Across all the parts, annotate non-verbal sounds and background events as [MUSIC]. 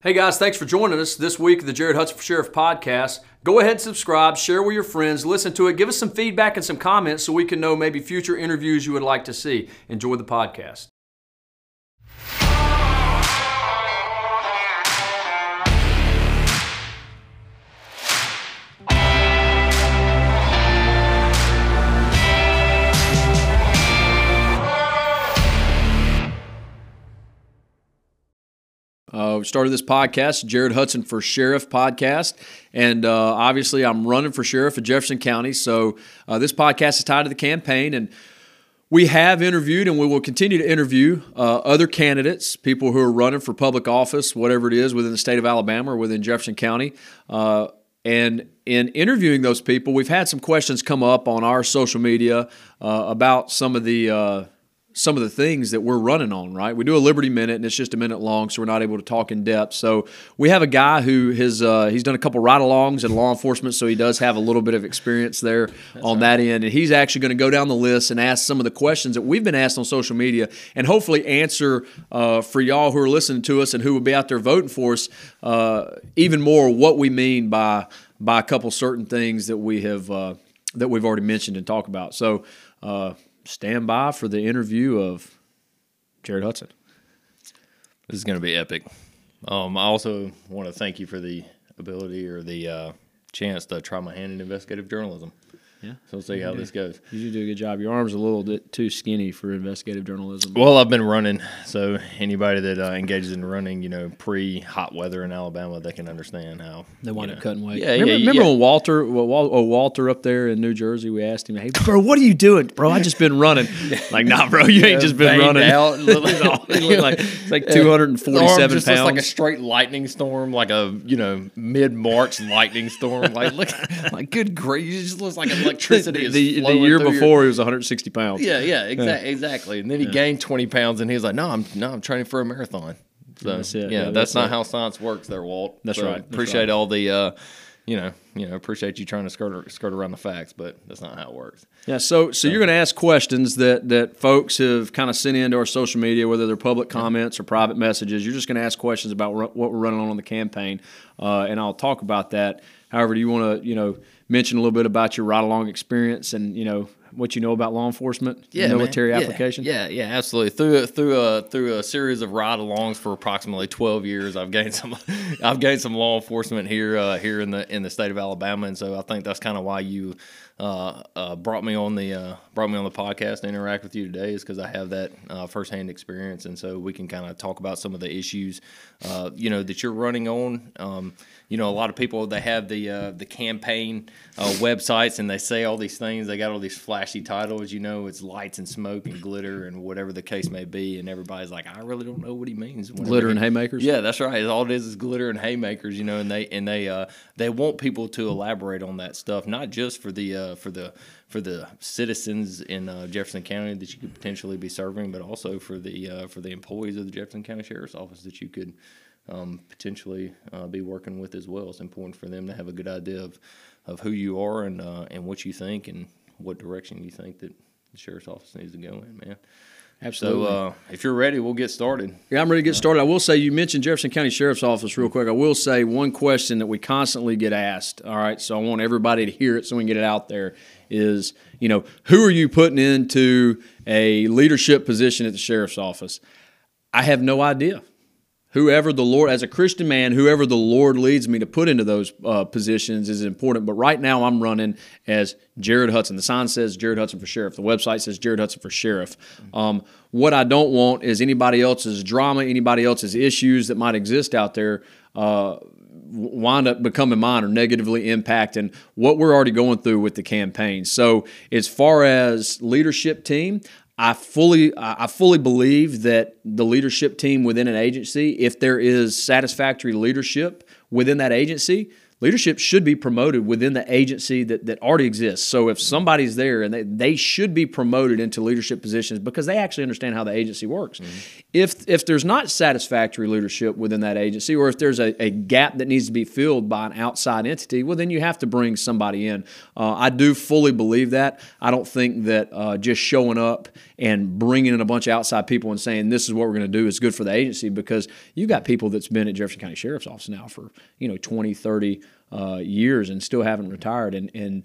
Hey guys, thanks for joining us this week of the Jared Hudson for Sheriff podcast. Go ahead and subscribe, share with your friends, listen to it, give us some feedback and some comments so we can know maybe future interviews you would like to see. Enjoy the podcast. Uh, we started this podcast, Jared Hudson for Sheriff podcast, and uh, obviously I'm running for sheriff of Jefferson County. So uh, this podcast is tied to the campaign, and we have interviewed and we will continue to interview uh, other candidates, people who are running for public office, whatever it is within the state of Alabama or within Jefferson County. Uh, and in interviewing those people, we've had some questions come up on our social media uh, about some of the some of the things that we're running on, right? We do a Liberty Minute, and it's just a minute long, so we're not able to talk in depth. So we have a guy who has uh, he's done a couple ride-alongs in law enforcement, so he does have a little bit of experience there That's on right. that end, and he's actually going to go down the list and ask some of the questions that we've been asked on social media, and hopefully answer uh, for y'all who are listening to us and who will be out there voting for us uh, even more what we mean by by a couple certain things that we have uh, that we've already mentioned and talked about. So uh, stand by for the interview of Jared Hudson. This is going to be epic. Um, I also want to thank you for the ability or the uh, chance to try my hand in investigative journalism. Yeah. So we'll see how do. this goes. You do a good job. Your arm's a little bit too skinny for investigative journalism. Well, I've been running, so anybody that uh, engages in running, you know, pre hot weather in Alabama, they can understand how they wind up cutting weight. Yeah, remember, yeah, remember yeah. when Walter, well, oh, Walter up there in New Jersey, we asked him, "Hey, bro, what are you doing, bro? I just been running." [LAUGHS] like, nah, bro, you ain't just been running. Out, [LAUGHS] it like [LAUGHS] it's like two hundred and forty-seven just pounds. like a straight lightning storm, like a you know mid March lightning storm. Like look, like good grief, you just looks like electricity. [LAUGHS] the, the year before your... he was 160 pounds. Yeah, yeah, exa- yeah. exactly. And then he yeah. gained 20 pounds, and he was like, "No, I'm no, I'm training for a marathon." So that's yeah, yeah, that's, that's not it. how science works, there, Walt. That's so right. That's appreciate right. all the. Uh, you know, you know, appreciate you trying to skirt skirt around the facts, but that's not how it works. Yeah, so so, so you're going to ask questions that that folks have kind of sent into our social media, whether they're public comments or private messages. You're just going to ask questions about what we're running on in the campaign, uh, and I'll talk about that. However, do you want to you know mention a little bit about your ride along experience and you know what you know about law enforcement, yeah, military man. application. Yeah, yeah, absolutely. Through a, through a through a series of ride-alongs for approximately twelve years, I've gained some [LAUGHS] I've gained some law enforcement here uh, here in the in the state of Alabama, and so I think that's kind of why you uh, uh, brought me on the uh, brought me on the podcast to interact with you today is because I have that uh, firsthand experience, and so we can kind of talk about some of the issues, uh, you know, that you're running on. Um, you know, a lot of people they have the uh, the campaign websites and they say all these things. They got all these flashy titles. You know, it's lights and smoke and glitter and whatever the case may be, and everybody's like, I really don't know what he means. Glitter and haymakers. Yeah, that's right. All it is is glitter and haymakers. You know, and they and they they want people to elaborate on that stuff, not just for the uh, for the for the citizens in uh, Jefferson County that you could potentially be serving, but also for the uh, for the employees of the Jefferson County Sheriff's Office that you could um, potentially uh, be working with as well. It's important for them to have a good idea of, of who you are and uh, and what you think and what direction you think that the sheriff's office needs to go in, man. Absolutely. So, uh, if you're ready, we'll get started. Yeah, I'm ready to get started. I will say you mentioned Jefferson County Sheriff's Office real quick. I will say one question that we constantly get asked. All right, so I want everybody to hear it so we can get it out there. Is you know who are you putting into a leadership position at the sheriff's office? I have no idea whoever the Lord, as a Christian man, whoever the Lord leads me to put into those uh, positions is important. But right now, I'm running as Jared Hudson. The sign says Jared Hudson for sheriff. The website says Jared Hudson for sheriff. Um, what I don't want is anybody else's drama, anybody else's issues that might exist out there. Uh, wind up becoming mine or negatively impacting what we're already going through with the campaign. So, as far as leadership team, I fully I fully believe that the leadership team within an agency, if there is satisfactory leadership within that agency, leadership should be promoted within the agency that, that already exists. So if somebody's there and they, they should be promoted into leadership positions because they actually understand how the agency works. Mm-hmm. If if there's not satisfactory leadership within that agency, or if there's a, a, gap that needs to be filled by an outside entity, well then you have to bring somebody in. Uh, I do fully believe that. I don't think that uh, just showing up and bringing in a bunch of outside people and saying this is what we're going to do is good for the agency because you've got people that's been at Jefferson County Sheriff's Office now for you know 20, 30 uh, years and still haven't retired. And, and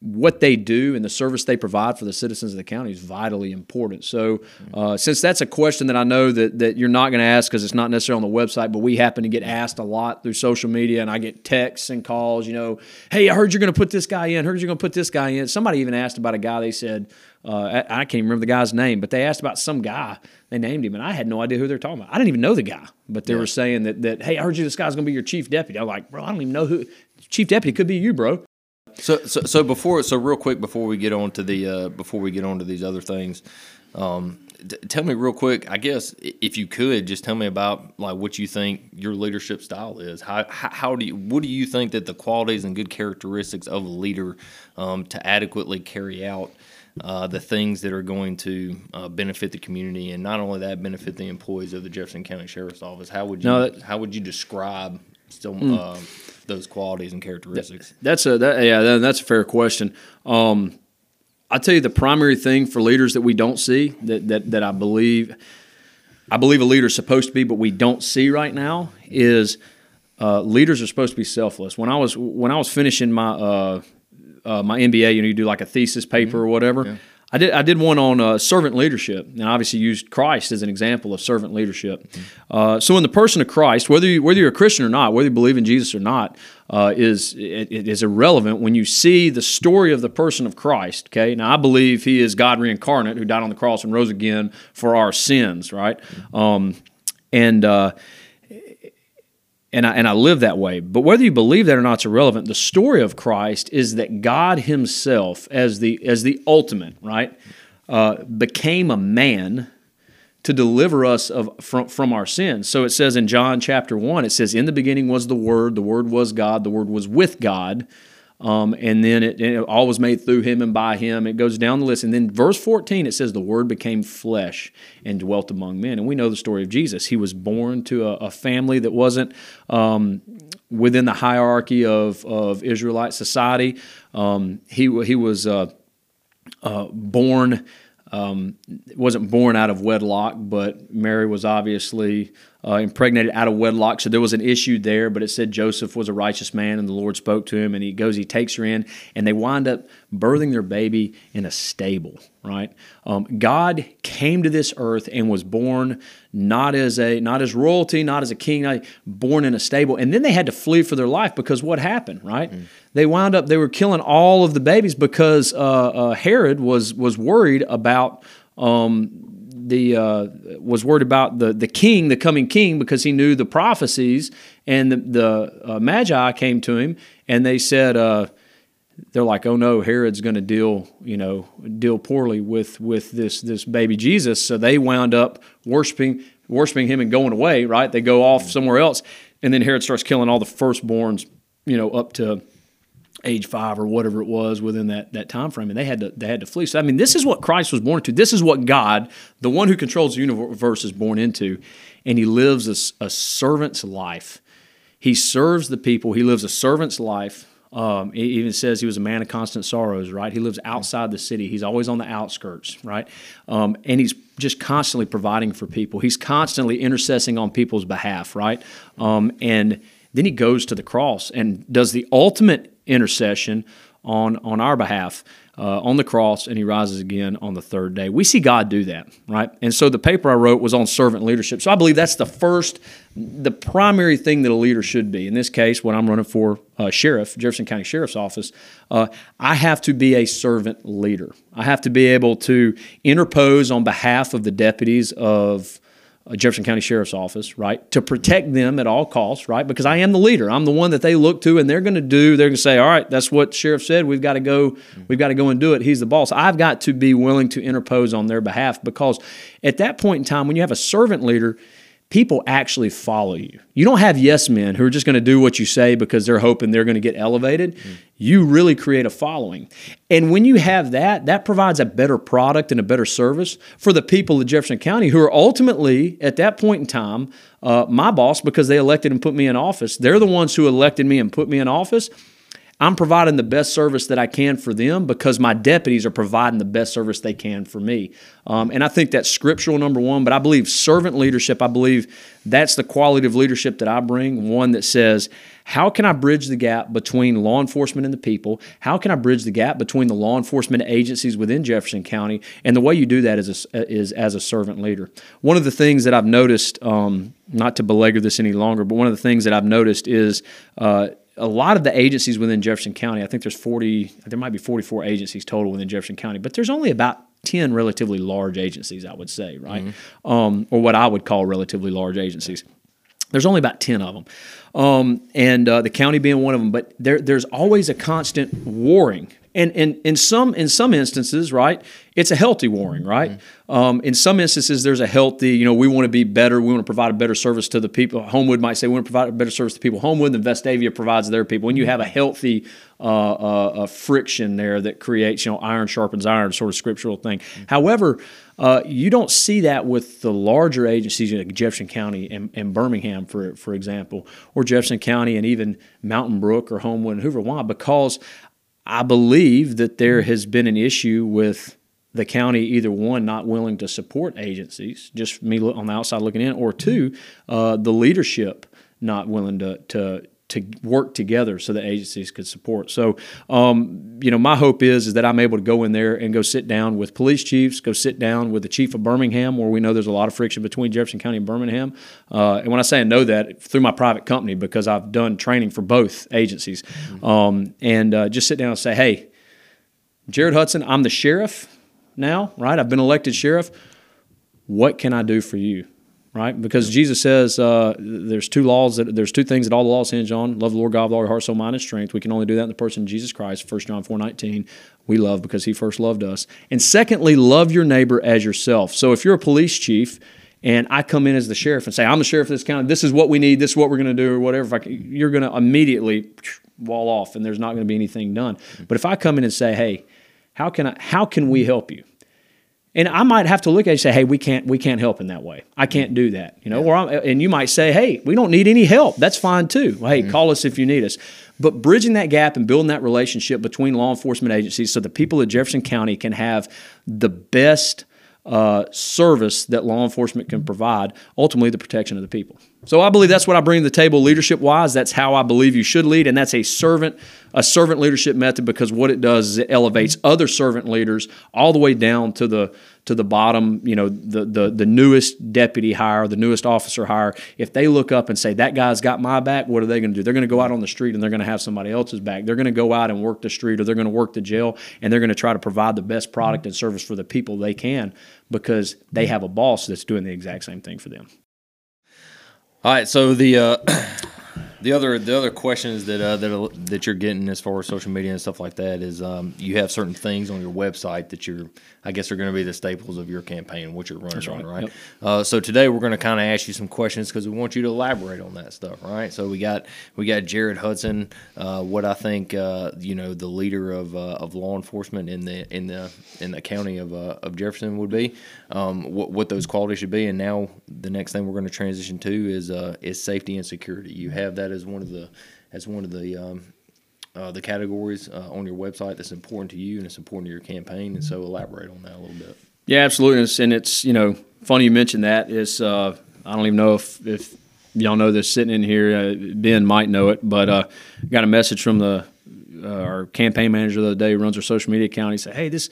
what they do and the service they provide for the citizens of the county is vitally important. So, uh, since that's a question that I know that, that you're not going to ask because it's not necessarily on the website, but we happen to get asked a lot through social media, and I get texts and calls. You know, hey, I heard you're going to put this guy in. Heard you're going to put this guy in. Somebody even asked about a guy. They said, uh, I, I, can't remember the guy's name, but they asked about some guy. They named him, and I had no idea who they're talking about. I didn't even know the guy, but they yeah. were saying that that hey, I heard you this guy's going to be your chief deputy. I'm like, bro, I don't even know who. Chief deputy could be you, bro. So, so, so before, so real quick before we get on to the uh, before we get on to these other things, um, d- tell me real quick. I guess if you could just tell me about like what you think your leadership style is. How how do you what do you think that the qualities and good characteristics of a leader um, to adequately carry out uh, the things that are going to uh, benefit the community, and not only that, benefit the employees of the Jefferson County Sheriff's Office. How would you no, that, how would you describe still mm. uh, those qualities and characteristics? That's a that, yeah, that's a fair question. Um, I tell you, the primary thing for leaders that we don't see that that that I believe. I believe a leader is supposed to be, but we don't see right now is uh, leaders are supposed to be selfless. When I was when I was finishing my uh, uh, my MBA, you know, you do like a thesis paper mm-hmm. or whatever. Yeah. I did I did one on uh, servant leadership, and obviously used Christ as an example of servant leadership. Mm-hmm. Uh, so, in the person of Christ, whether you, whether you're a Christian or not, whether you believe in Jesus or not, uh, is it, it is irrelevant when you see the story of the person of Christ. Okay, now I believe He is God reincarnate, who died on the cross and rose again for our sins. Right, um, and uh, and I, and I live that way. But whether you believe that or not is irrelevant. The story of Christ is that God Himself, as the as the ultimate, right, uh, became a man to deliver us of from from our sins. So it says in John chapter one, it says, "In the beginning was the Word. The Word was God. The Word was with God." Um, and then it, it, all was made through him and by him. It goes down the list. And then verse 14, it says, The word became flesh and dwelt among men. And we know the story of Jesus. He was born to a, a family that wasn't um, within the hierarchy of, of Israelite society. Um, he, he was uh, uh, born um, wasn't born out of wedlock, but Mary was obviously uh, impregnated out of wedlock. So there was an issue there, but it said Joseph was a righteous man and the Lord spoke to him and he goes, he takes her in, and they wind up birthing their baby in a stable, right? Um, God came to this earth and was born not as a not as royalty, not as a king, not, born in a stable. And then they had to flee for their life because what happened, right? Mm they wound up they were killing all of the babies because uh, uh, Herod was was worried about um, the uh, was worried about the the king, the coming king, because he knew the prophecies, and the, the uh, magi came to him and they said. Uh, they're like, oh no, Herod's going to deal, you know, deal poorly with with this this baby Jesus. So they wound up worshiping worshiping him and going away. Right? They go off somewhere else, and then Herod starts killing all the firstborns, you know, up to age five or whatever it was within that, that time frame, and they had to they had to flee. So I mean, this is what Christ was born to. This is what God, the one who controls the universe, is born into, and he lives a, a servant's life. He serves the people. He lives a servant's life. Um, he even says he was a man of constant sorrows, right? He lives outside the city. He's always on the outskirts, right? Um, and he's just constantly providing for people. He's constantly intercessing on people's behalf, right? Um, and then he goes to the cross and does the ultimate intercession on, on our behalf uh, on the cross, and he rises again on the third day. We see God do that, right? And so the paper I wrote was on servant leadership. So I believe that's the first, the primary thing that a leader should be. In this case, when I'm running for uh, sheriff, Jefferson County Sheriff's Office, uh, I have to be a servant leader. I have to be able to interpose on behalf of the deputies of Jefferson County Sheriff's Office, right, to protect them at all costs, right? Because I am the leader. I'm the one that they look to, and they're going to do. They're going to say, "All right, that's what sheriff said. We've got to go. We've got to go and do it. He's the boss." I've got to be willing to interpose on their behalf because at that point in time, when you have a servant leader, people actually follow you. You don't have yes men who are just going to do what you say because they're hoping they're going to get elevated. Mm-hmm. You really create a following. And when you have that, that provides a better product and a better service for the people of Jefferson County who are ultimately, at that point in time, uh, my boss because they elected and put me in office. They're the ones who elected me and put me in office. I'm providing the best service that I can for them because my deputies are providing the best service they can for me. Um, and I think that's scriptural, number one, but I believe servant leadership, I believe that's the quality of leadership that I bring. One that says, how can I bridge the gap between law enforcement and the people? How can I bridge the gap between the law enforcement agencies within Jefferson County? And the way you do that is, a, is as a servant leader. One of the things that I've noticed, um, not to belabor this any longer, but one of the things that I've noticed is uh, a lot of the agencies within Jefferson County, I think there's 40, there might be 44 agencies total within Jefferson County, but there's only about 10 relatively large agencies, I would say, right? Mm-hmm. Um, or what I would call relatively large agencies. There's only about 10 of them. Um, and uh, the county being one of them, but there, there's always a constant warring and, and in some in some instances, right, it's a healthy warring, right? Mm-hmm. Um, in some instances, there's a healthy, you know, we want to be better, we want to provide a better service to the people. Homewood might say we want to provide a better service to people. Homewood and Vestavia provides their people. When you have a healthy uh, uh, friction there that creates, you know, iron sharpens iron, sort of scriptural thing. Mm-hmm. However, uh, you don't see that with the larger agencies like Jefferson County and, and, Birmingham, for for example, or Jefferson County and even Mountain Brook or Homewood and Hoover. Why? Because I believe that there has been an issue with the county either one not willing to support agencies, just me on the outside looking in, or two, uh, the leadership not willing to to to work together so that agencies could support. So, um, you know, my hope is is that I'm able to go in there and go sit down with police chiefs, go sit down with the chief of Birmingham, where we know there's a lot of friction between Jefferson County and Birmingham. Uh, and when I say I know that through my private company, because I've done training for both agencies, mm-hmm. um, and uh, just sit down and say, hey, Jared Hudson, I'm the sheriff now, right? I've been elected sheriff. What can I do for you? Right? Because Jesus says uh, there's two laws that there's two things that all the laws hinge on: love the Lord God with all your heart, soul, mind, and strength. We can only do that in the person of Jesus Christ. 1 John four nineteen. We love because He first loved us. And secondly, love your neighbor as yourself. So if you're a police chief and I come in as the sheriff and say, I'm the sheriff of this county, this is what we need, this is what we're going to do, or whatever, can, you're going to immediately wall off and there's not going to be anything done. But if I come in and say, hey, how can I, how can we help you? And I might have to look at it and say, "Hey, we can't we can't help in that way. I can't do that." You know, yeah. or I'm, and you might say, "Hey, we don't need any help. That's fine too. Well, hey, mm-hmm. call us if you need us." But bridging that gap and building that relationship between law enforcement agencies so the people of Jefferson County can have the best uh, service that law enforcement can provide, ultimately the protection of the people. So I believe that's what I bring to the table leadership wise. That's how I believe you should lead, and that's a servant a servant leadership method because what it does is it elevates other servant leaders all the way down to the to the bottom, you know, the the the newest deputy hire, the newest officer hire. If they look up and say that guy's got my back, what are they going to do? They're going to go out on the street and they're going to have somebody else's back. They're going to go out and work the street or they're going to work the jail and they're going to try to provide the best product and service for the people they can because they have a boss that's doing the exact same thing for them. All right, so the uh, [CLEARS THROAT] the other the other questions that uh, that that you're getting as far as social media and stuff like that is um, you have certain things on your website that you're I guess are going to be the staples of your campaign, what you're running on, right? Yep. Uh, so today we're going to kind of ask you some questions because we want you to elaborate on that stuff, right? So we got we got Jared Hudson, uh, what I think uh, you know the leader of, uh, of law enforcement in the in the in the county of, uh, of Jefferson would be, um, what what those qualities should be, and now the next thing we're going to transition to is uh, is safety and security. You have that as one of the as one of the um, uh, the categories uh, on your website that's important to you and it's important to your campaign. And so elaborate on that a little bit. Yeah, absolutely. And it's, you know, funny you mentioned that. It's, uh, I don't even know if, if y'all know this sitting in here. Uh, ben might know it, but uh, got a message from the uh, our campaign manager the other day who runs our social media account. He said, hey, this,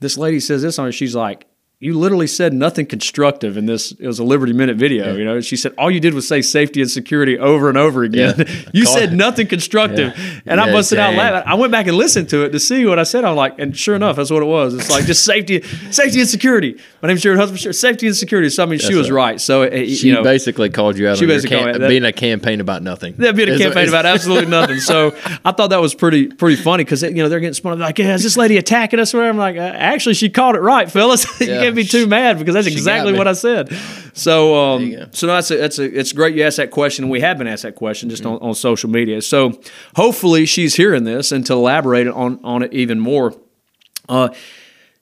this lady says this on her. She's like, you literally said nothing constructive in this. It was a Liberty Minute video. Yeah. You know, she said all you did was say safety and security over and over again. Yeah. [LAUGHS] you said it. nothing constructive, yeah. and I busted dang. out laughing. I went back and listened to it to see what I said. I'm like, and sure enough, that's what it was. It's like just safety, safety and security. My name's Jared Hudson. Safety and security. So I mean, that's she was right. right. So it, she you know, basically called you out. She basically cam- that, being a campaign about nothing. That being a campaign about absolutely nothing. So I thought that was pretty pretty funny because you know they're getting spun up like, yeah, is this lady attacking us? Where I'm like, uh, actually, she called it right, fellas. [LAUGHS] you gave can't be too mad because that's exactly what I said. So, um, so no, that's a, that's a, it's great you asked that question. We have been asked that question just on, on social media. So, hopefully, she's hearing this and to elaborate on on it even more. Uh,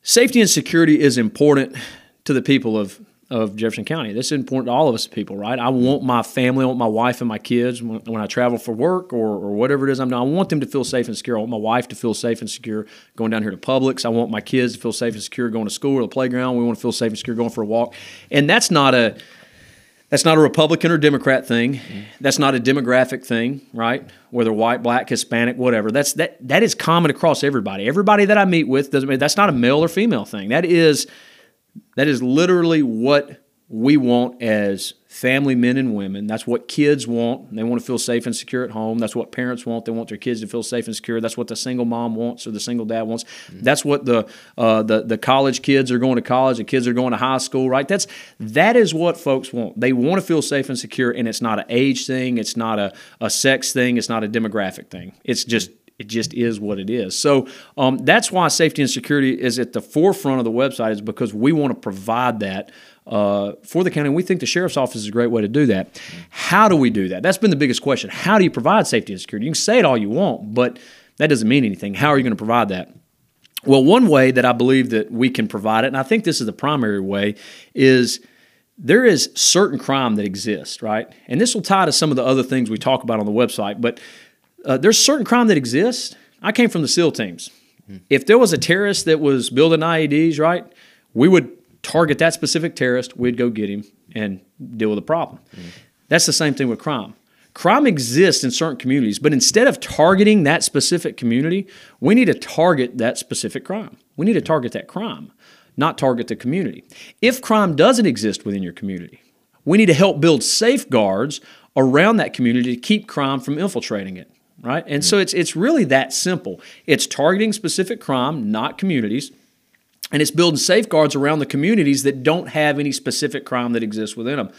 safety and security is important to the people of of Jefferson County. This is important to all of us people, right? I want my family, I want my wife and my kids when, when I travel for work or, or whatever it is I'm doing. I want them to feel safe and secure. I want my wife to feel safe and secure going down here to Publix. I want my kids to feel safe and secure going to school or the playground. We want to feel safe and secure going for a walk. And that's not a that's not a Republican or Democrat thing. That's not a demographic thing, right? Whether white, black, Hispanic, whatever. That's that that is common across everybody. Everybody that I meet with doesn't that's not a male or female thing. That is that is literally what we want as family men and women. That's what kids want. They want to feel safe and secure at home. That's what parents want. They want their kids to feel safe and secure. That's what the single mom wants or the single dad wants. That's what the uh, the the college kids are going to college. The kids are going to high school. Right. That's that is what folks want. They want to feel safe and secure, and it's not an age thing. It's not a, a sex thing. It's not a demographic thing. It's just it just is what it is. So um, that's why safety and security is at the forefront of the website, is because we want to provide that uh, for the county. We think the sheriff's office is a great way to do that. How do we do that? That's been the biggest question. How do you provide safety and security? You can say it all you want, but that doesn't mean anything. How are you going to provide that? Well, one way that I believe that we can provide it, and I think this is the primary way, is there is certain crime that exists, right? And this will tie to some of the other things we talk about on the website, but uh, there's certain crime that exists. I came from the SEAL teams. If there was a terrorist that was building IEDs, right, we would target that specific terrorist. We'd go get him and deal with the problem. That's the same thing with crime. Crime exists in certain communities, but instead of targeting that specific community, we need to target that specific crime. We need to target that crime, not target the community. If crime doesn't exist within your community, we need to help build safeguards around that community to keep crime from infiltrating it, right? And so it's it's really that simple. It's targeting specific crime, not communities. And it's building safeguards around the communities that don't have any specific crime that exists within them.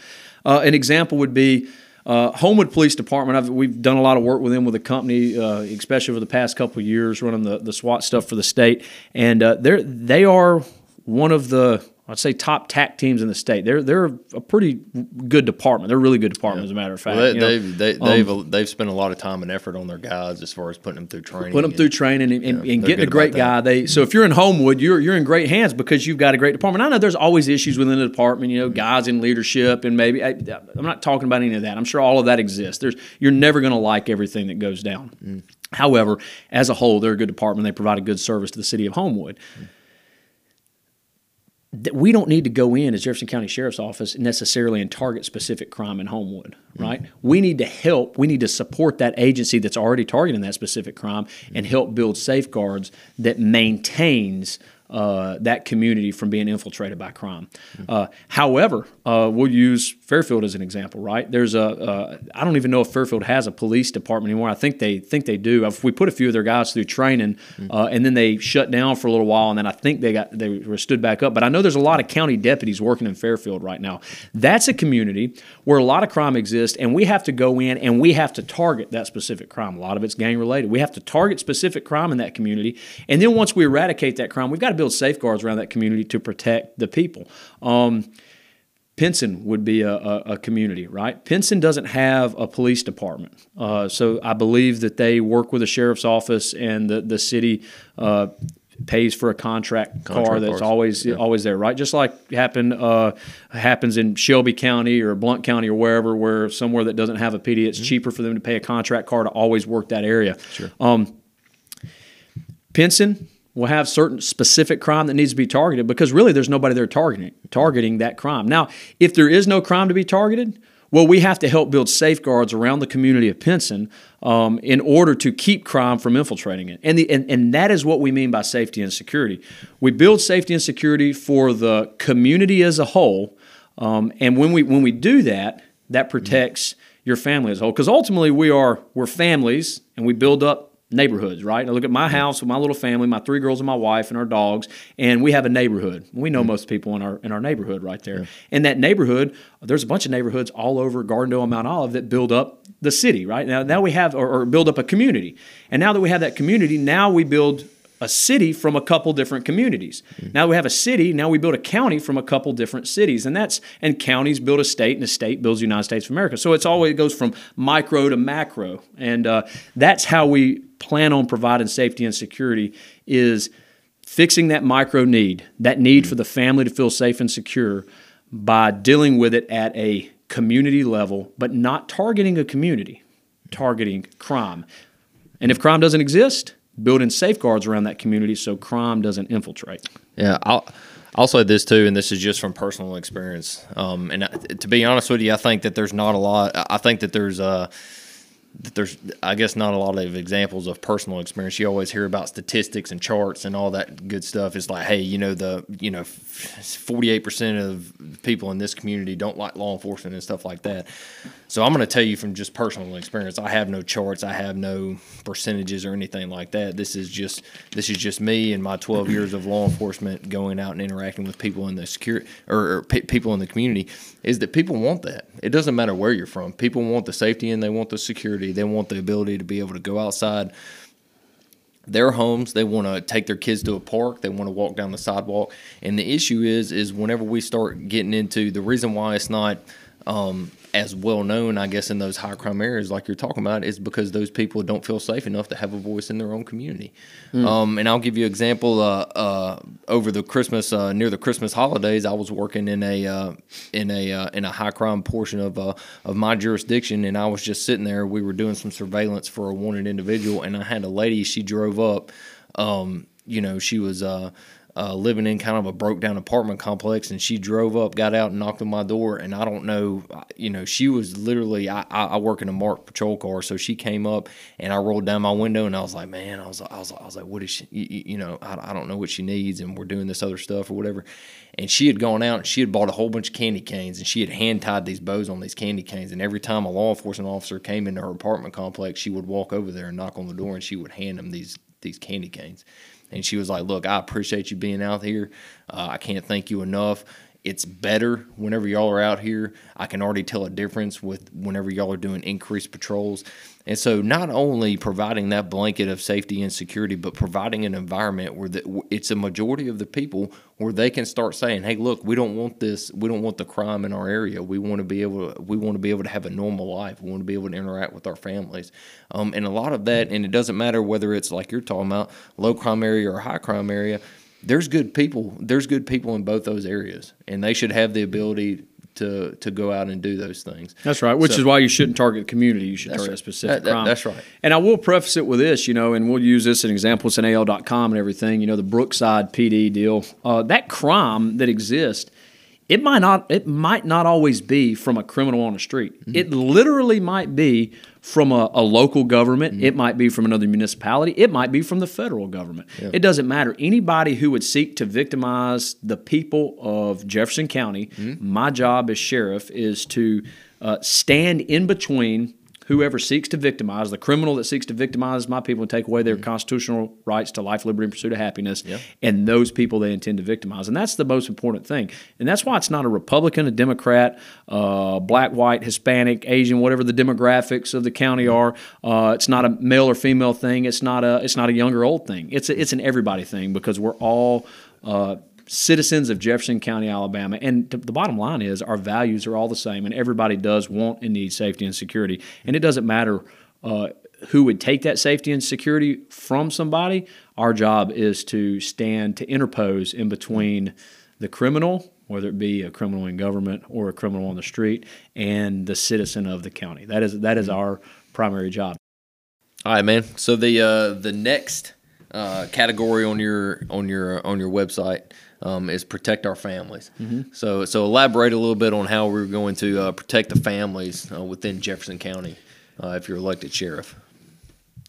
Uh, an example would be uh, Homewood Police Department. I've, we've done a lot of work with them with the company, uh, especially over the past couple of years, running the, the SWAT stuff for the state. And uh, they're they are one of the I'd say top TAC teams in the state. They're they're a pretty good department. They're a really good department, as a matter of fact. Well, they, you know. they've they, um, they've they've spent a lot of time and effort on their guys as far as putting them through training. put them and- through training and, and, Yeah, and getting a great guy. They so if you're in Homewood, you're you're in great hands because you've got a great department. I know there's always issues within the department, you know, mm-hmm. guys in leadership and maybe I, I'm not talking about any of that. I'm sure all of that exists. There's you're never going to like everything that goes down. Mm. However, as a whole, they're a good department. They provide a good service to the city of Homewood. That we don't need to go in as Jefferson County Sheriff's Office necessarily and target specific crime in Homewood, mm-hmm. right? We need to help, we need to support that agency that's already targeting that specific crime and help build safeguards that maintains uh, that community from being infiltrated by crime. Uh, however, uh, we'll use Fairfield as an example, right? There's a uh, I don't even know if Fairfield has a police department anymore. I think they think they do. If we put a few of their guys through training, uh, and then they shut down for a little while, and then I think they got they were stood back up. But I know there's a lot of county deputies working in Fairfield right now. That's a community where a lot of crime exists, and we have to go in and we have to target that specific crime. A lot of it's gang related. We have to target specific crime in that community, and then once we eradicate that crime, we've got to build safeguards around that community to protect the people. Um, Pinson would be a, a, a community, right? Pinson doesn't have a police department. Uh, so I believe that they work with the sheriff's office and the, the city uh, pays for a contract, car that's cars. always always there, right? Just like happened uh, happens in Shelby County or Blount County or wherever, where somewhere that doesn't have a PD, it's cheaper for them to pay a contract car to always work that area. Sure. Um, Pinson will have certain specific crime that needs to be targeted because really there's nobody there targeting targeting that crime. Now, if there is no crime to be targeted, well, we have to help build safeguards around the community of Pinson um, in order to keep crime from infiltrating it. And, the, and, and that is what we mean by safety and security. We build safety and security for the community as a whole. Um, and when we, when we do that, that protects your family as a whole. Because ultimately, we are we're families and we build up neighborhoods, right? I look at my mm-hmm. house with my little family, my three girls and my wife and our dogs, and we have a neighborhood. We know mm-hmm. most people in our in our neighborhood right there. And that neighborhood, there's a bunch of neighborhoods all over Gardendale and Mount Olive that build up the city, right? Now now we have or, or build up a community. And now that we have that community, now we build a city from a couple different communities. Now we have a city, now we build a county from a couple different cities. And that's and counties build a state and a state builds the United States of America. So it's always it goes from micro to macro. And uh, that's how we plan on providing safety and security is fixing that micro need, that need for the family to feel safe and secure by dealing with it at a community level, but not targeting a community, targeting crime. And if crime doesn't exist, building safeguards around that community so crime doesn't infiltrate. Yeah, I'll I'll say this too, and this is just from personal experience. Um, and to be honest with you, I think that there's not a lot. I think that there's uh, there's I guess not a lot of examples of personal experience. You always hear about statistics and charts and all that good stuff. It's like, hey, you know the you know, forty eight percent of people in this community don't like law enforcement and stuff like that. So I'm going to tell you from just personal experience. I have no charts. I have no percentages or anything like that. This is just this is just me and my 12 years of law enforcement going out and interacting with people in the security or, or people in the community. Is that people want that? It doesn't matter where you're from. People want the safety and they want the security they want the ability to be able to go outside their homes. They want to take their kids to a park. They want to walk down the sidewalk. And the issue is is whenever we start getting into the reason why it's not um, as well known, I guess, in those high crime areas like you're talking about, is because those people don't feel safe enough to have a voice in their own community. Mm. Um, and I'll give you an example. Uh, uh, over the Christmas, uh, near the Christmas holidays, I was working in a uh, in a uh, in a high crime portion of uh, of my jurisdiction, and I was just sitting there. We were doing some surveillance for a wanted individual, and I had a lady. She drove up. Um, you know, she was uh, living in kind of a broke down apartment complex, and she drove up, got out, and knocked on my door. And I don't know, you know, she was literally. I, I work in a marked patrol car, so she came up, and I rolled down my window, and I was like, man, I was, I was, I was like, what is she? You, you know, I, I don't know what she needs, and we're doing this other stuff or whatever. And she had gone out and she had bought a whole bunch of candy canes, and she had hand tied these bows on these candy canes. And every time a law enforcement officer came into her apartment complex, she would walk over there and knock on the door, and she would hand them these these candy canes. And she was like, Look, I appreciate you being out here. Uh, I can't thank you enough. It's better whenever y'all are out here. I can already tell a difference with whenever y'all are doing increased patrols. And so, not only providing that blanket of safety and security, but providing an environment where the, it's a majority of the people where they can start saying, "Hey, look, we don't want this. We don't want the crime in our area. We want to be able. To, we want to be able to have a normal life. We want to be able to interact with our families." Um, and a lot of that, and it doesn't matter whether it's like you're talking about low crime area or high crime area. There's good people. There's good people in both those areas, and they should have the ability to to go out and do those things. That's right. Which so, is why you shouldn't target the community. You should target right. a specific that, crime. That's right. And I will preface it with this, you know, and we'll use this as an example. It's an AL.com and everything. You know, the Brookside PD deal. Uh, that crime that exists it might not it might not always be from a criminal on the street. Mm-hmm. It literally might be from a, a local government. Mm-hmm. It might be from another municipality. It might be from the federal government. Yeah. It doesn't matter. Anybody who would seek to victimize the people of Jefferson County, mm-hmm. my job as sheriff is to uh, stand in between whoever seeks to victimize, the criminal that seeks to victimize my people and take away their mm-hmm. constitutional rights to life, liberty, and pursuit of happiness, and those people they intend to victimize. And that's the most important thing. And that's why it's not a Republican, a Democrat, uh, black, white, Hispanic, Asian, whatever the demographics of the county are. Uh, it's not a male or female thing. It's not a it's not a young or old thing. It's a, it's an everybody thing because we're all uh, citizens of Jefferson County, Alabama. And the bottom line is our values are all the same, and everybody does want and need safety and security. And it doesn't matter uh, who would take that safety and security from somebody. Our job is to stand to interpose in between the criminal, whether it be a criminal in government or a criminal on the street, and the citizen of the county. That is that is our primary job. All right, man. So the uh, the next uh, category on your on your on your website um, is protect our families. Mm-hmm. So, so elaborate a little bit on how we're going to uh, protect the families uh, within Jefferson County uh, if you're elected sheriff.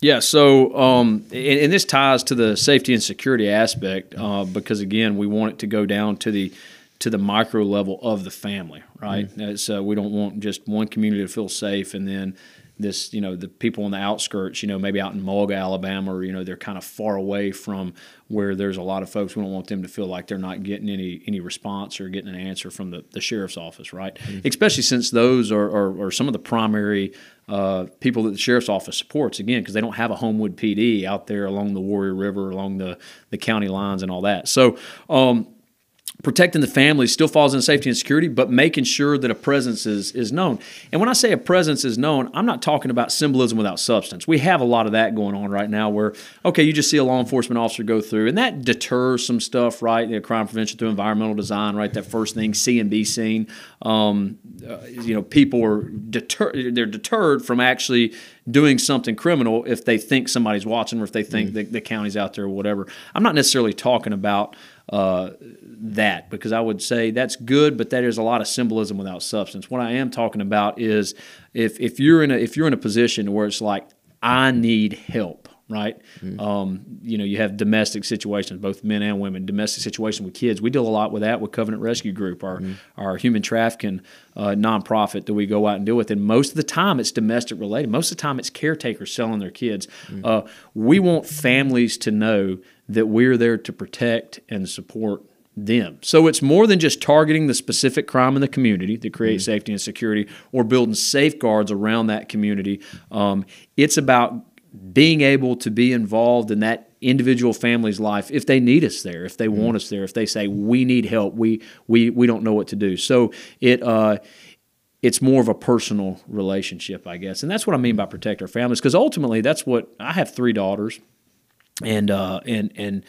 Yeah, so um, and, and, this ties to the safety and security aspect uh, because again, we want it to go down to the to the micro level of the family, right? Mm-hmm. Uh, we don't want just one community to feel safe and then this you know the people on the outskirts you know maybe out in Mulga, Alabama or you know they're kind of far away from where there's a lot of folks. We don't want them to feel like they're not getting any any response or getting an answer from the, the sheriff's office right? Mm-hmm. especially since those are, are, are some of the primary uh, people that the sheriff's office supports again because they don't have a Homewood PD out there along the Warrior River along the the county lines and all that. So um, protecting the family still falls in safety and security, but making sure that a presence is is known. And when I say a presence is known, I'm not talking about symbolism without substance. We have a lot of that going on right now, where okay, you just see a law enforcement officer go through, and that deters some stuff, right? You know, crime prevention through environmental design, right? That first thing, see and be seen. Um, uh, you know, people are deter they're deterred from actually doing something criminal if they think somebody's watching or if they think mm. the, the county's out there or whatever. I'm not necessarily talking about uh, that because I would say that's good, but that is a lot of symbolism without substance. What I am talking about is if if you're in a if you're in a position where it's like I need help, right? Mm-hmm. Um, you know, you have domestic situations, both men and women, domestic situations with kids. We deal a lot with that with Covenant Rescue Group, our mm-hmm. our human trafficking uh, nonprofit that we go out and deal with. And most of the time, it's domestic related. Most of the time, it's caretakers selling their kids. Mm-hmm. Uh, we want families to know that we're there to protect and support them. So it's more than just targeting the specific crime in the community to create mm-hmm. safety and security or building safeguards around that community. Um, it's about being able to be involved in that individual family's life if they need us there, if they mm-hmm. want us there, if they say we need help, we we we don't know what to do. So it uh, it's more of a personal relationship, I guess, and that's what I mean by protect our families because ultimately that's what I have three daughters and uh, and and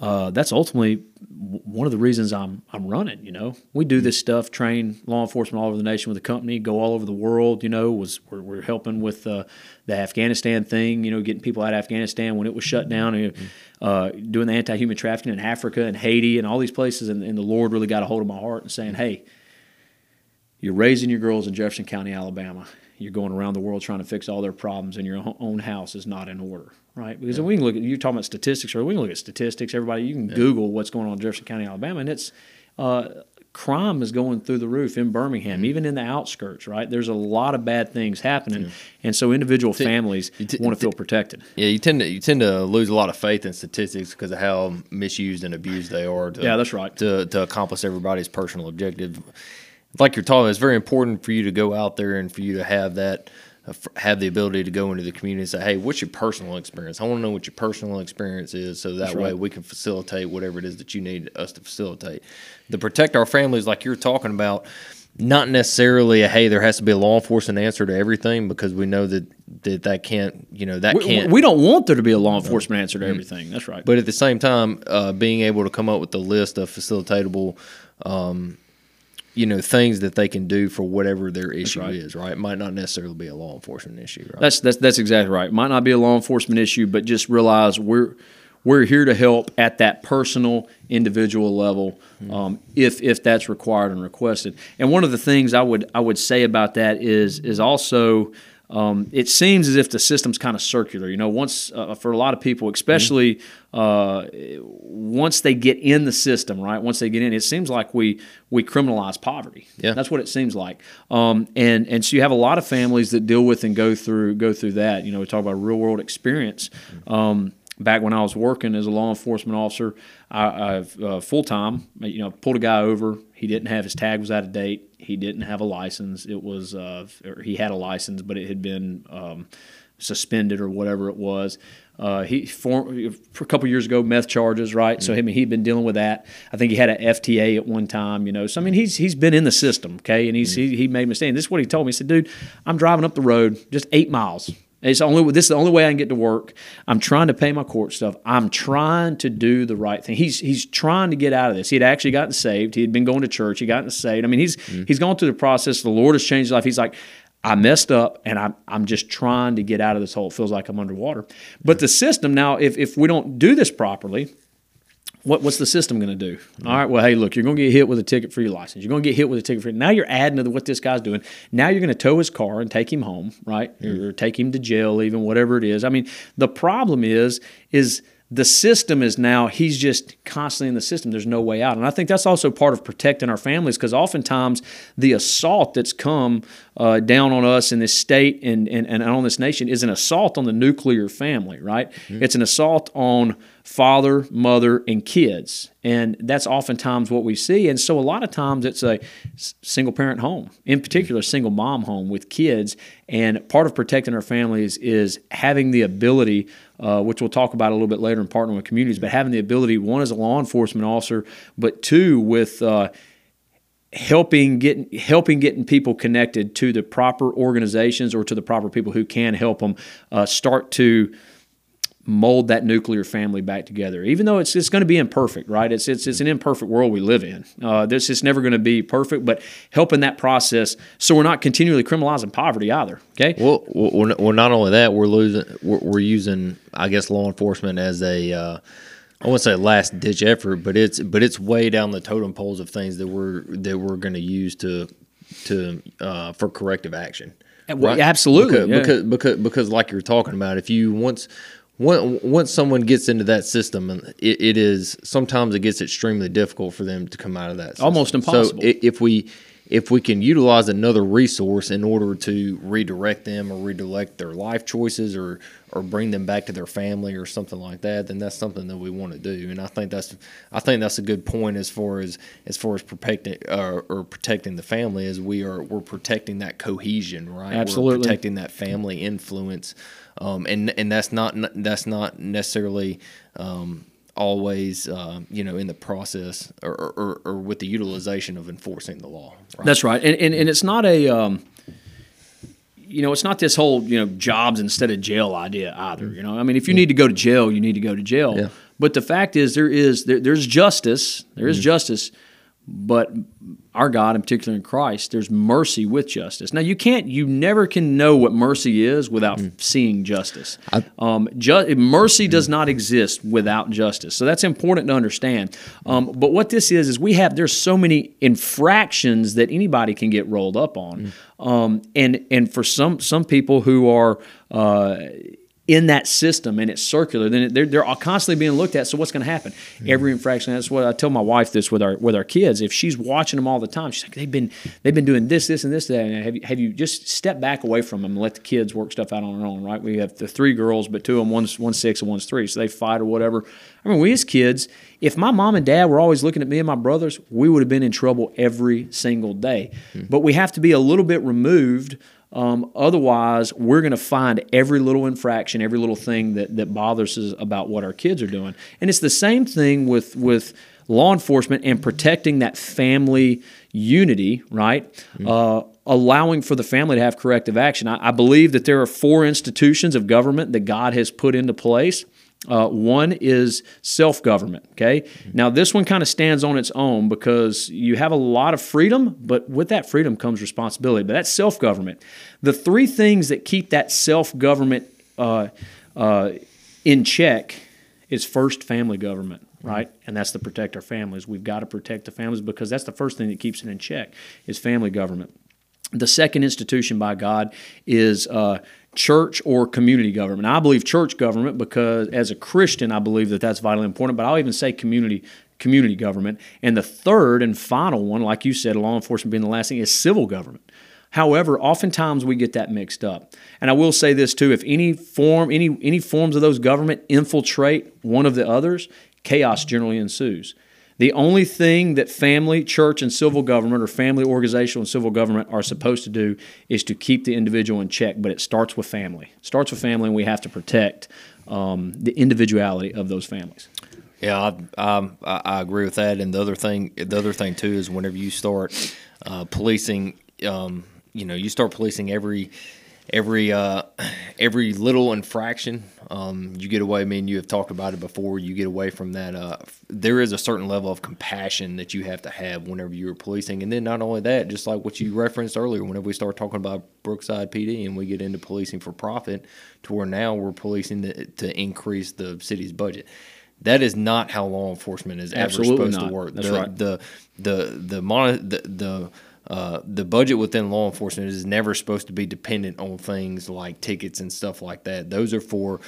uh, that's ultimately one of the reasons I'm I'm running. You know, we do this stuff, train law enforcement all over the nation with the company, go all over the world. You know, was we're, we're helping with uh, the Afghanistan thing. You know, getting people out of Afghanistan when it was shut down, and uh, doing the anti-human trafficking in Africa and Haiti and all these places. And, and the Lord really got a hold of my heart and saying, "Hey, you're raising your girls in Jefferson County, Alabama. You're going around the world trying to fix all their problems, and your own house is not in order." right? Because yeah. we can look at you're talking about statistics, or we can look at statistics. Everybody, you can yeah. Google what's going on in Jefferson County, Alabama, and it's uh, crime is going through the roof in Birmingham, mm-hmm. even in the outskirts. Right, there's a lot of bad things happening, yeah. and so individual families t- want to feel protected. Yeah, you tend to you tend to lose a lot of faith in statistics because of how misused and abused they are. To, yeah, that's right. To to accomplish everybody's personal objective. Like you're talking, it's very important for you to go out there and for you to have that have the ability to go into the community and say, "Hey, what's your personal experience? I want to know what your personal experience is, so that way we can facilitate whatever it is that you need us to facilitate." To protect our families, like you're talking about, not necessarily a hey, there has to be a law enforcement answer to everything because we know that that that can't, you know, that we, can't. We don't want there to be a law enforcement answer to everything. That's right. But at the same time, uh, being able to come up with a list of facilitatable. Um, you know things that they can do for whatever their issue right. is. Right, it might not necessarily be a law enforcement issue. Right? That's that's that's exactly right. It might not be a law enforcement issue, but just realize we're we're here to help at that personal, individual level, mm-hmm. um, if if that's required and requested. And one of the things I would I would say about that is is also um, it seems as if the system's kind of circular. You know, once uh, for a lot of people, especially mm-hmm. uh, once they get in the system, right? Once they get in, it seems like we we criminalize poverty. Yeah, that's what it seems like. Um, and and so you have a lot of families that deal with and go through go through that. You know, we talk about real world experience. Mm-hmm. Um, back when I was working as a law enforcement officer, I, I've uh, full time. You know, pulled a guy over. He didn't have his tag was out of date. He didn't have a license. It was uh, he had a license, but it had been um, suspended or whatever it was. Uh, he for, for, a couple years ago meth charges, right? Mm-hmm. So I mean he'd been dealing with that. I think he had an FTA at one time, you know. So I mean he's he's been in the system, okay, and he's mm-hmm. he, he made mistakes. This is what he told me. He said, "Dude, I'm driving up the road just eight miles." It's only this is the only way I can get to work. I'm trying to pay my court stuff. I'm trying to do the right thing. He's he's trying to get out of this. He had actually gotten saved. He had been going to church. He gotten saved. I mean, he's mm-hmm. he's gone through the process. The Lord has changed his life. He's like, I messed up and I'm, I'm just trying to get out of this hole. It feels like I'm underwater. But the system now, if, if we don't do this properly, what, what's the system going to do? All right, well, hey, look, you're going to get hit with a ticket for your license. You're going to get hit with a ticket for now. You're adding to what this guy's doing. Now you're going to tow his car and take him home, right? Mm-hmm. Or take him to jail, even whatever it is. I mean, the problem is, is the system is now he's just constantly in the system there's no way out and i think that's also part of protecting our families because oftentimes the assault that's come uh, down on us in this state and, and, and on this nation is an assault on the nuclear family right mm-hmm. it's an assault on father mother and kids. And that's oftentimes what we see. And so a lot of times it's a single parent home in particular single mom home with kids. And part of protecting our families is having the ability uh, which we'll talk about a little bit later in partnering with communities, but having the ability, one as a law enforcement officer, but two with uh, helping getting helping getting people connected to the proper organizations or to the proper people who can help them uh, start to mold that nuclear family back together. Even though it's it's going to be imperfect, right? It's it's it's an imperfect world we live in. Uh, this is never going to be perfect, but helping that process so we're not continually criminalizing poverty either. Okay. Well, well, well not only that, we're losing we're, we're using I guess law enforcement as a uh, I won't say last ditch effort, but it's but it's way down the totem poles of things that we're that we're going to use to to uh, for corrective action. Right? Absolutely, because, yeah. because because because like you're talking about, if you once once someone gets into that system, it, it is sometimes it gets extremely difficult for them to come out of that. System. Almost impossible. So if we if we can utilize another resource in order to redirect them or redirect their life choices or or bring them back to their family or something like that, then that's something that we want to do. And I think that's I think that's a good point as far as as far as protecting uh, or protecting the family as we are we're protecting that cohesion, right? Absolutely, we're protecting that family influence, um, and and that's not that's not necessarily. Um, always, uh, you know, in the process or, or, or, with the utilization of enforcing the law. Right? That's right, and, and and it's not a. Um, you know, it's not this whole you know jobs instead of jail idea either. You know, I mean, if you need to go to jail, you need to go to jail. Yeah. But the fact is, there is there, there's justice. There is mm-hmm. justice, but our God, in particular in Christ, there's mercy with justice. Now you can't, you never can know what mercy is without mm. seeing justice. I, um, ju- mercy mm. does not exist without justice, so that's important to understand. Um, but what this is is we have there's so many infractions that anybody can get rolled up on, mm. um, and and for some some people who are uh, in that system and it's circular, then they're, they're constantly being looked at. So what's going to happen? Mm-hmm. Every infraction. That's what I tell my wife this with our with our kids. If she's watching them all the time, she's like, they've been they've been doing this, this, and this. That. Have you, have you just step back away from them and let the kids work stuff out on their own? Right? We have the three girls, but two of them, one's one's six and one's three, so they fight or whatever. I mean, we as kids, if my mom and dad were always looking at me and my brothers, we would have been in trouble every single day. Mm-hmm. But we have to be a little bit removed um, otherwise, we're going to find every little infraction, every little thing that, that bothers us about what our kids are doing. And it's the same thing with, with law enforcement and protecting that family unity, right? Mm-hmm. Uh, allowing for the family to have corrective action. I, I, believe that there are four institutions of government that God has put into place. Uh, one is self government. Okay. Mm-hmm. Now, this one kind of stands on its own because you have a lot of freedom, but with that freedom comes responsibility. But that's self government. The three things that keep that self government uh, uh, in check is first family government, right? Mm-hmm. And that's to protect our families. We've got to protect the families because that's the first thing that keeps it in check is family government. The second institution by God is uh, church or community government. I believe church government because as a Christian, I believe that that's vitally important. But I'll even say community community government. And the third and final one, like you said, law enforcement being the last thing, is civil government. However, oftentimes we get that mixed up. And I will say this too: if any form, any any forms of those government infiltrate one of the others, chaos generally ensues. The only thing that family, church, and civil government, or family, organizational, and civil government are supposed to do is to keep the individual in check. But it starts with family. It starts with family, and we have to protect um, the individuality of those families. Yeah, I, I, agree with that. And the other thing, the other thing too, is whenever you start uh, policing, um, you know, you start policing every every uh, every little infraction um, you get away. I mean, you have talked about it before. You get away from that. Uh, there is a certain level of compassion that you have to have whenever you're policing, and then not only that, just like what you referenced earlier, whenever we start talking about Brookside PD and we get into policing for profit, to where now we're policing the, to increase the city's budget. That is not how law enforcement is Absolutely ever supposed not. to work. That's the, right. The the the the, the, the uh, the budget within law enforcement is never supposed to be dependent on things like tickets and stuff like that. Those are for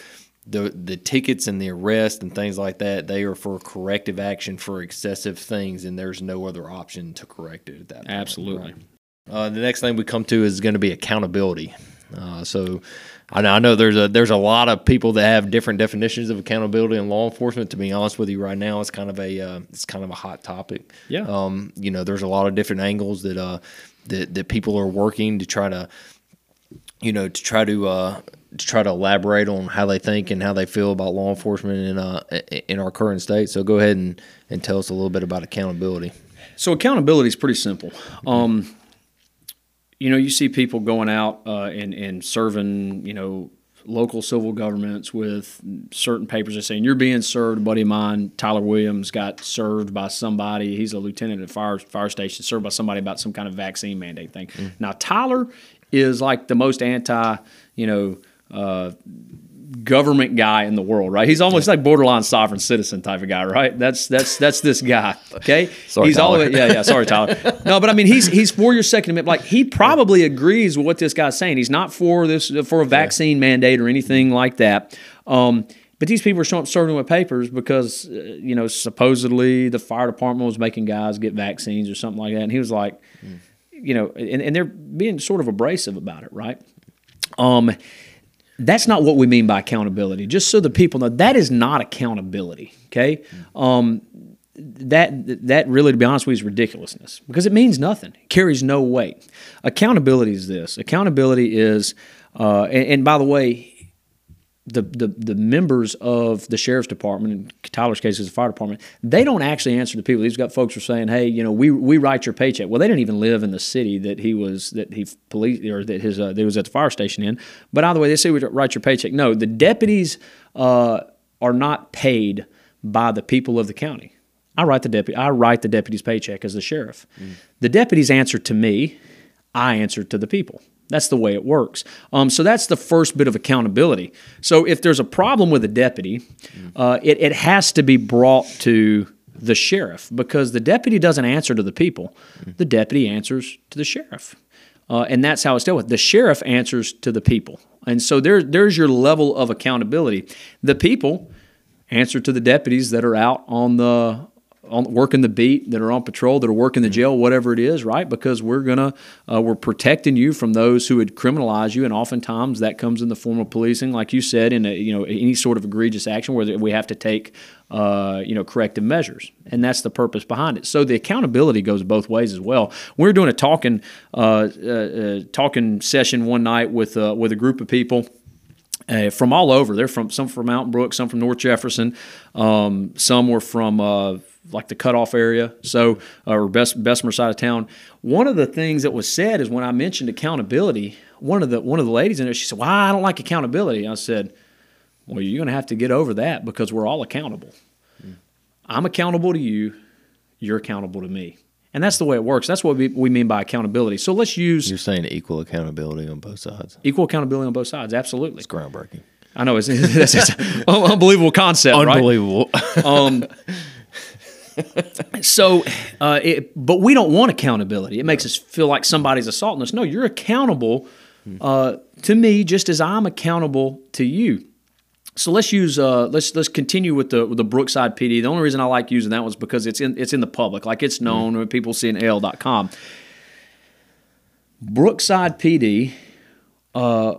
the the tickets and the arrest and things like that, they are for corrective action for excessive things, and there's no other option to correct it at that. Point, Absolutely. right? Uh, the next thing we come to is going to be accountability. Uh, so I know, I know there's a there's a lot of people that have different definitions of accountability in law enforcement. To be honest with you, right now it's kind of a uh, it's kind of a hot topic. Yeah. Um, you know, there's a lot of different angles that uh that that people are working to try to you know to try to uh to try to elaborate on how they think and how they feel about law enforcement in uh in our current state. So go ahead and and tell us a little bit about accountability. So accountability is pretty simple. Um, you know, you see people going out uh, and, and serving, you know, local civil governments with certain papers They're saying you're being served. A buddy of mine, Tyler Williams, got served by somebody. He's a lieutenant at a fire fire station, served by somebody about some kind of vaccine mandate thing. Now Tyler is like the most anti, you know. Uh, government guy in the world, right? He's almost like borderline sovereign citizen type of guy, right? That's that's that's this guy. Okay, [LAUGHS] Sorry, he's all Tyler. yeah yeah. Sorry, Tyler. [LAUGHS] No, but I mean he's he's for your Second Amendment. Like he probably agrees with what this guy's saying. He's not for this for a vaccine mandate or anything like that. Um, but these people are showing up serving with papers because uh, you know supposedly the fire department was making guys get vaccines or something like that, and he was like, you know, and, and they're being sort of abrasive about it, right? Um, that's not what we mean by accountability. Just so the people know, that is not accountability. Okay, um, that that really, to be honest with you, is ridiculousness because it means nothing. It carries no weight. Accountability is this. Accountability is, uh, and, and by the way, the, the the members of the sheriff's department, in Tyler's case is the fire department, they don't actually answer to people. These got folks who are saying, "Hey, you know, we we write your paycheck." Well, they didn't even live in the city that he was that he police or that his uh, that he was at the fire station in. But either way, they say we write your paycheck. No, the deputies uh, are not paid by the people of the county. I write the deputy. I write the deputy's paycheck as the sheriff. The deputies answer to me. I answer to the people. That's the way it works. Um, so that's the first bit of accountability. So if there's a problem with a deputy, uh, it, it has to be brought to the sheriff because the deputy doesn't answer to the people. The deputy answers to the sheriff. Uh, and that's how it's dealt with. The sheriff answers to the people. And so there, there's your level of accountability. The people answer to the deputies that are out on the on working the beat, that are on patrol, that are working the jail, whatever it is, right? Because we're gonna uh, we're protecting you from those who would criminalize you, and oftentimes that comes in the form of policing, like you said, in a, you know any sort of egregious action where we have to take uh, you know corrective measures, and that's the purpose behind it. So the accountability goes both ways as well. We were doing a talking uh, uh, uh, talking session one night with uh, with a group of people uh, from all over. They're from some from Mountain Brook, some from North Jefferson, um, some were from uh, like the cutoff area, so uh, or Best, Bessemer side of town. One of the things that was said is when I mentioned accountability, one of the one of the ladies in there, she said, "Well, I don't like accountability." I said, "Well, you're going to have to get over that because we're all accountable. I'm accountable to you. You're accountable to me." And that's the way it works. That's what we, we mean by accountability. So let's use You're saying equal accountability on both sides. equal accountability on both sides. Absolutely. It's groundbreaking. I know it's, [LAUGHS] it's, it's [LAUGHS] an unbelievable concept, right? Unbelievable. Um, [LAUGHS] so, uh, it, but we don't want accountability. It makes us feel like somebody's assaulting us. No, you're accountable uh, to me just as I'm accountable to you. So let's use uh, let's let's continue with the with the Brookside PD. The only reason I like using that was because it's in it's in the public, like it's known when people see AL.com. Brookside PD uh,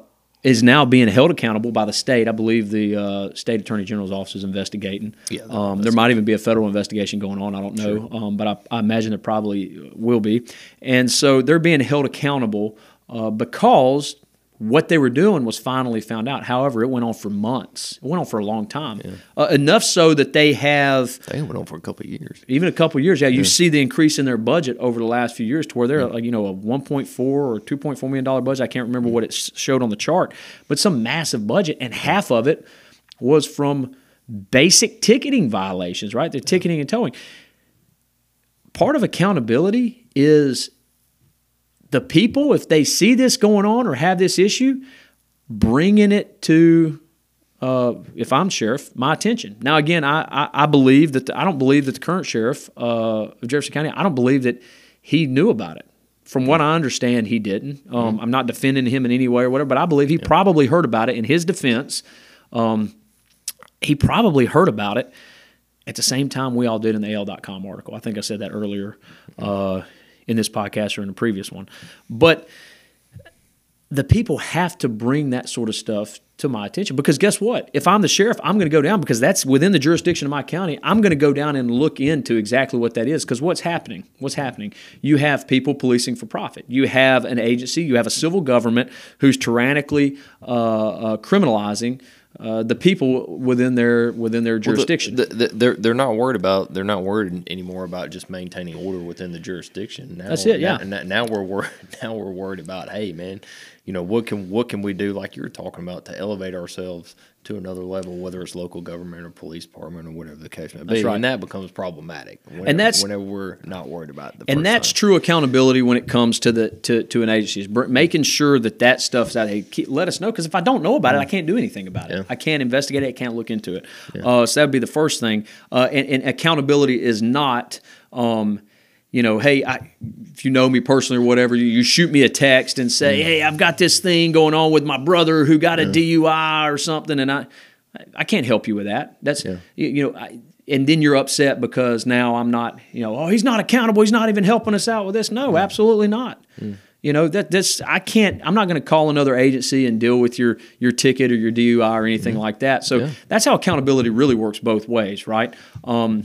is now being held accountable by the state. I believe the uh, state attorney general's office is investigating. Yeah, um, there might even be a federal investigation going on. I don't know, um, but I, I imagine there probably will be. And so they're being held accountable uh, because what they were doing was finally found out. However, it went on for months. It went on for a long time, uh, enough so that they have they went on for a couple of years. even a couple of years. Yeah, you see the increase in their budget over the last few years to where they're like you know a 1.4 or 2.4 million dollar budget. I can't remember what it showed on the chart, but some massive budget, and half of it was from basic ticketing violations. Right, the ticketing and towing. Part of accountability is the people, if they see this going on or have this issue, bringing it to uh, if I'm sheriff, my attention. Now, again, I, I, I believe that the, I don't believe that the current sheriff uh, of Jefferson County, I don't believe that he knew about it. From what I understand, he didn't. Um, I'm not defending him in any way or whatever, but I believe he probably heard about it in his defense. Um, he probably heard about it at the same time we all did in the AL.com article. I think I said that earlier uh, in this podcast or in the previous one. But the people have to bring that sort of stuff to my attention because guess what? If I'm the sheriff, I'm going to go down because that's within the jurisdiction of my county. I'm going to go down and look into exactly what that is because what's happening? What's happening? You have people policing for profit. You have an agency. You have a civil government who's tyrannically uh, uh, criminalizing uh, the people within their within their jurisdiction. Well, the, the, they're they're not worried about they're not worried anymore about just maintaining order within the jurisdiction. Now, That's it. Yeah. Now, now we're worried. [LAUGHS] Now we're worried about hey man, you know what can what can we do like you're talking about to elevate ourselves to another level, whether it's local government or police department or whatever the case may be. That's right. And that becomes problematic. Whenever, And that's- whenever we're not worried about the. and that's time. true accountability when it comes to the to, to an agency is making sure that that stuff's out. Hey, let us know because if I don't know about it, I can't do anything about it. Mm. I can't investigate it. I can't look into it. Uh, so that would be the first thing. Uh, and, and accountability is not. Um, you know, hey, I, if you know me personally or whatever, you, you shoot me a text and Mm. say, hey, I've got this thing going on with my brother who got a DUI or something, and I, I can't help you with that. That's Yeah. you, you know, I, and then you're upset because now I'm not, you know, oh, he's not accountable. He's not even helping us out with this. No, absolutely not. You know that this I can't. I'm not going to call another agency and deal with your your ticket or your DUI or anything like that. So that's how accountability really works both ways, right? Um,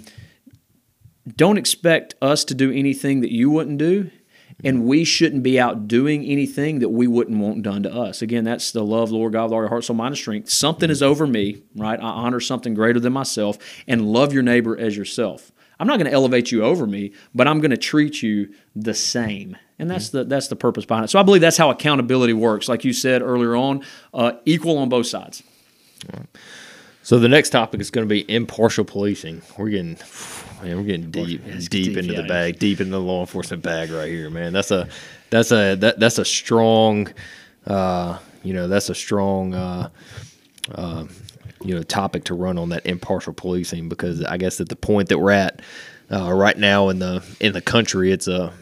don't expect us to do anything that you wouldn't do and we shouldn't be out doing anything that we wouldn't want done to us. Again that's the love lord god your heart soul mind and strength. Something is over me right? I honor something greater than myself and love your neighbor as yourself. I'm not going to elevate you over me but i'm going to treat you the same. And that's the that's the purpose behind it. So i believe that's how accountability works. Like you said earlier on uh, equal on both sides. So the next topic is going to be impartial policing. We're getting, man, we're getting deep, deep, deep, into yeah, the bag, deep into the law enforcement bag right here, man. That's a, that's a, that, that's a strong, uh, you know, that's a strong, uh, uh, you know, topic to run on that impartial policing because I guess at the point that we're at uh, right now in the in the country, it's a,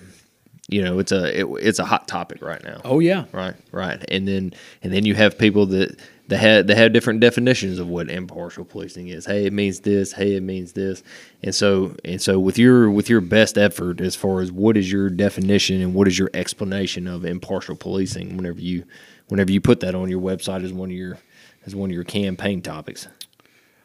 you know, it's a, it, it's a hot topic right now. oh yeah Right, right, and then and then you have people that that have that have different definitions of what impartial policing is. Hey, it means this. Hey, it means this. And so and so with your with your best effort as far as what is your definition and what is your explanation of impartial policing, whenever you whenever you put that on your website as one of your as one of your campaign topics.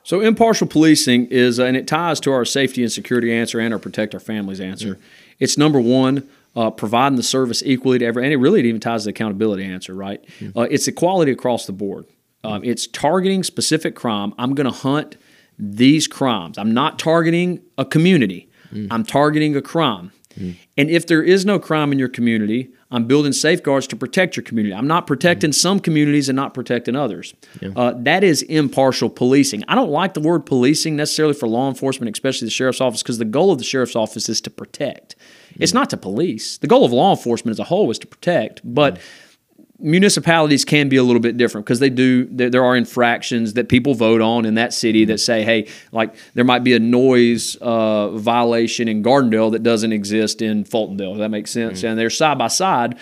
So impartial policing is, and it ties to our safety and security answer and our protect our families answer. It's number one, uh, providing the service equally to every, and it really even ties to the accountability answer, right? Uh, it's equality across the board. Um, it's targeting specific crime. I'm going to hunt these crimes. I'm not targeting a community. Mm. I'm targeting a crime. Mm. And if there is no crime in your community, I'm building safeguards to protect your community. I'm not protecting mm. some communities and not protecting others. Uh, that is impartial policing. I don't like the word policing necessarily for law enforcement, especially the sheriff's office, because the goal of the sheriff's office is to protect. It's not to police. The goal of law enforcement as a whole is to protect, but municipalities can be a little bit different because they do there, there are infractions that people vote on in that city that say hey like there might be a noise uh, violation in gardendale that doesn't exist in fultondale Does that makes sense? And they're side by side.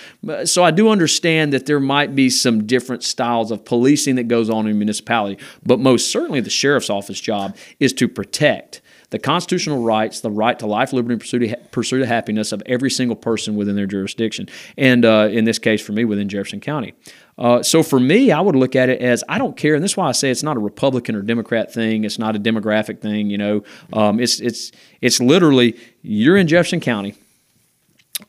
So i do understand that there might be some different styles of policing that goes on in a municipality but most certainly the sheriff's office job is to protect the constitutional rights, the right to life, liberty, and pursuit of, pursuit of happiness of every single person within their jurisdiction. And uh, in this case, for me, within Jefferson County. Uh, so for me, I would look at it as I don't care, and this is why I say it's not a Republican or Democrat thing. It's not a demographic thing. You know, um, it's it's it's literally you're in Jefferson County.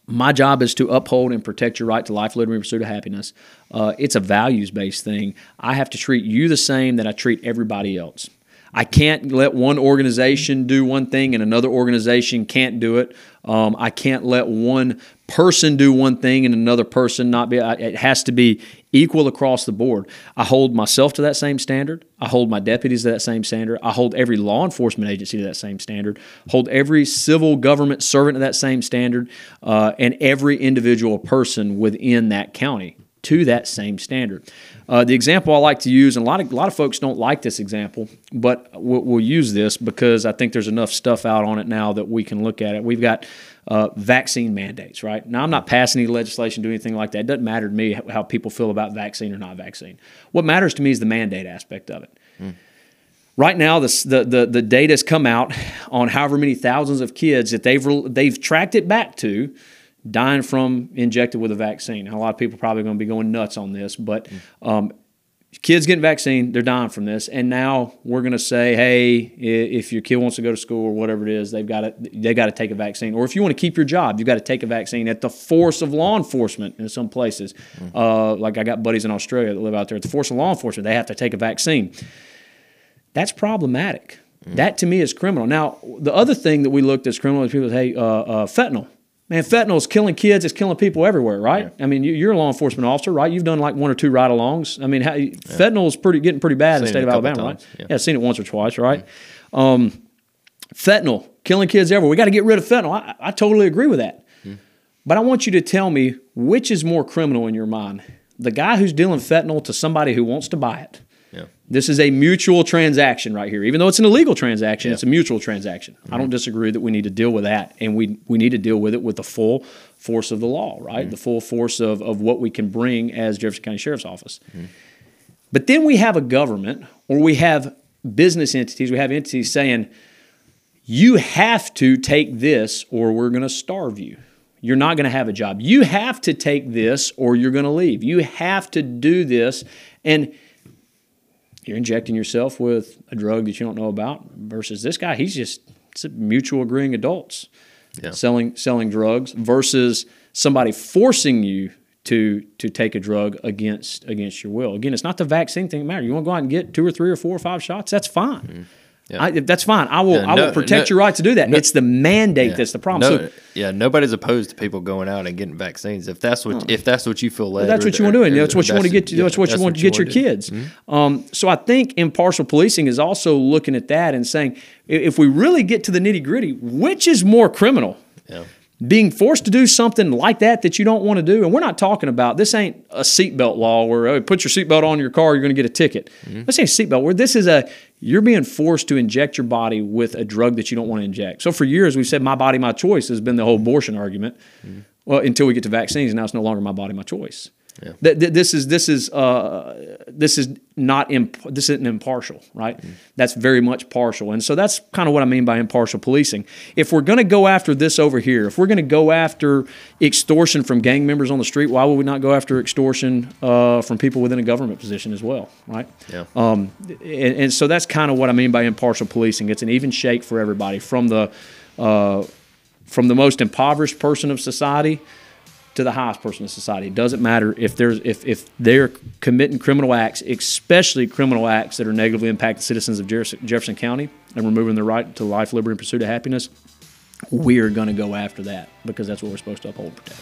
My job is to uphold and protect your right to life, liberty, and pursuit of happiness. Uh, it's a values based thing. I have to treat you the same that I treat everybody else. I can't let one organization do one thing and another organization can't do it. Um, I can't let one person do one thing and another person not be. I- It has to be equal across the board. I hold myself to that same standard. I hold my deputies to that same standard. I hold every law enforcement agency to that same standard. Hold every civil government servant to that same standard, uh, and every individual person within that county to that same standard. Uh, the example I like to use, and a lot of a lot of folks don't like this example, but we'll, we'll use this because I think there's enough stuff out on it now that we can look at it. We've got uh, vaccine mandates, right? Now I'm not passing any legislation, doing anything like that. It doesn't matter to me how, people feel about vaccine or not vaccine. What matters to me is the mandate aspect of it. right now the, the the the data's come out on however many thousands of kids that they've they've tracked it back to dying from injected with a vaccine. Now, a lot of people are probably going to be going nuts on this, but um, kids getting vaccine, they're dying from this, and now we're going to say, hey, if your kid wants to go to school or whatever it is, they've got to they got to take a vaccine, or if you want to keep your job, you've got to take a vaccine. At the force of law enforcement in some places, mm-hmm. uh, like I got buddies in Australia that live out there. At the force of law enforcement, they have to take a vaccine. That's problematic. Mm-hmm. That to me is criminal. Now, the other thing that we looked at as criminal is people say, hey, uh, uh, fentanyl Man, fentanyl is killing kids. It's killing people everywhere, right? Yeah. I mean, you, are a law enforcement officer, right? You've done like one or two ride-alongs. I mean, how, yeah. fentanyl is pretty getting pretty bad in the state of Alabama, times. right? Yeah. yeah, I've seen it once or twice, right? Mm-hmm. Um, fentanyl killing kids everywhere. We got to get rid of fentanyl. I, I totally agree with that. Mm-hmm. But I want you to tell me which is more criminal in your mind: the guy who's dealing fentanyl to somebody who wants to buy it, this is a mutual transaction right here. Even though it's an illegal transaction, yeah. it's a mutual transaction. Mm-hmm. I don't disagree that we need to deal with that, and we we need to deal with it with the full force of the law, right? Mm-hmm. The full force of of what we can bring as Jefferson County Sheriff's Office. Mm-hmm. But then we have a government, or we have business entities, we have entities saying, "You have to take this, or we're going to starve you." You're not going to have a job. You have to take this or you're going to leave. You have to do this. And you're injecting yourself with a drug that you don't know about versus this guy he's just it's mutual agreeing adults yeah. selling selling drugs versus somebody forcing you to to take a drug against against your will again it's not the vaccine thing that matters you want to go out and get two or three or four or five shots that's fine mm-hmm. Yeah. I, that's fine. I will. Yeah, I will protect no, your right to do that. No, it's the mandate yeah, that's the problem. No, so, yeah, nobody's opposed to people going out and getting vaccines if that's what if that's what you feel led. that's what you want to do, and that's what you want to get. That's what you want to get your kids. Mm-hmm. Um, so I think impartial policing is also looking at that and saying, if we really get to the nitty gritty, which is more criminal? Being forced to do something like that that you don't want to do. And we're not talking about this ain't a seatbelt law where oh, put your seatbelt on your car, you're going to get a ticket. Mm-hmm. This ain't seatbelt. Where this is a you're being forced to inject your body with a drug that you don't want to inject. So for years we've said my body, my choice has been the whole abortion argument. Mm-hmm. Well, until we get to vaccines, now it's no longer my body, my choice. Yeah. Th- this is this is uh, this is not imp- this isn't impartial, right? Mm. That's very much partial, and so that's kind of what I mean by impartial policing. If we're going to go after this over here, if we're going to go after extortion from gang members on the street, why would we not go after extortion uh, from people within a government position as well, right? Yeah. Um, and, and, so that's kind of what I mean by impartial policing. It's an even shake for everybody, from the uh, from the most impoverished person of society to the highest person in society. It doesn't matter if there's if, if they're committing criminal acts, especially criminal acts that are negatively impacting citizens of Jefferson County and removing their right to life, liberty, and pursuit of happiness. We are going to go after that because that's what we're supposed to uphold and protect.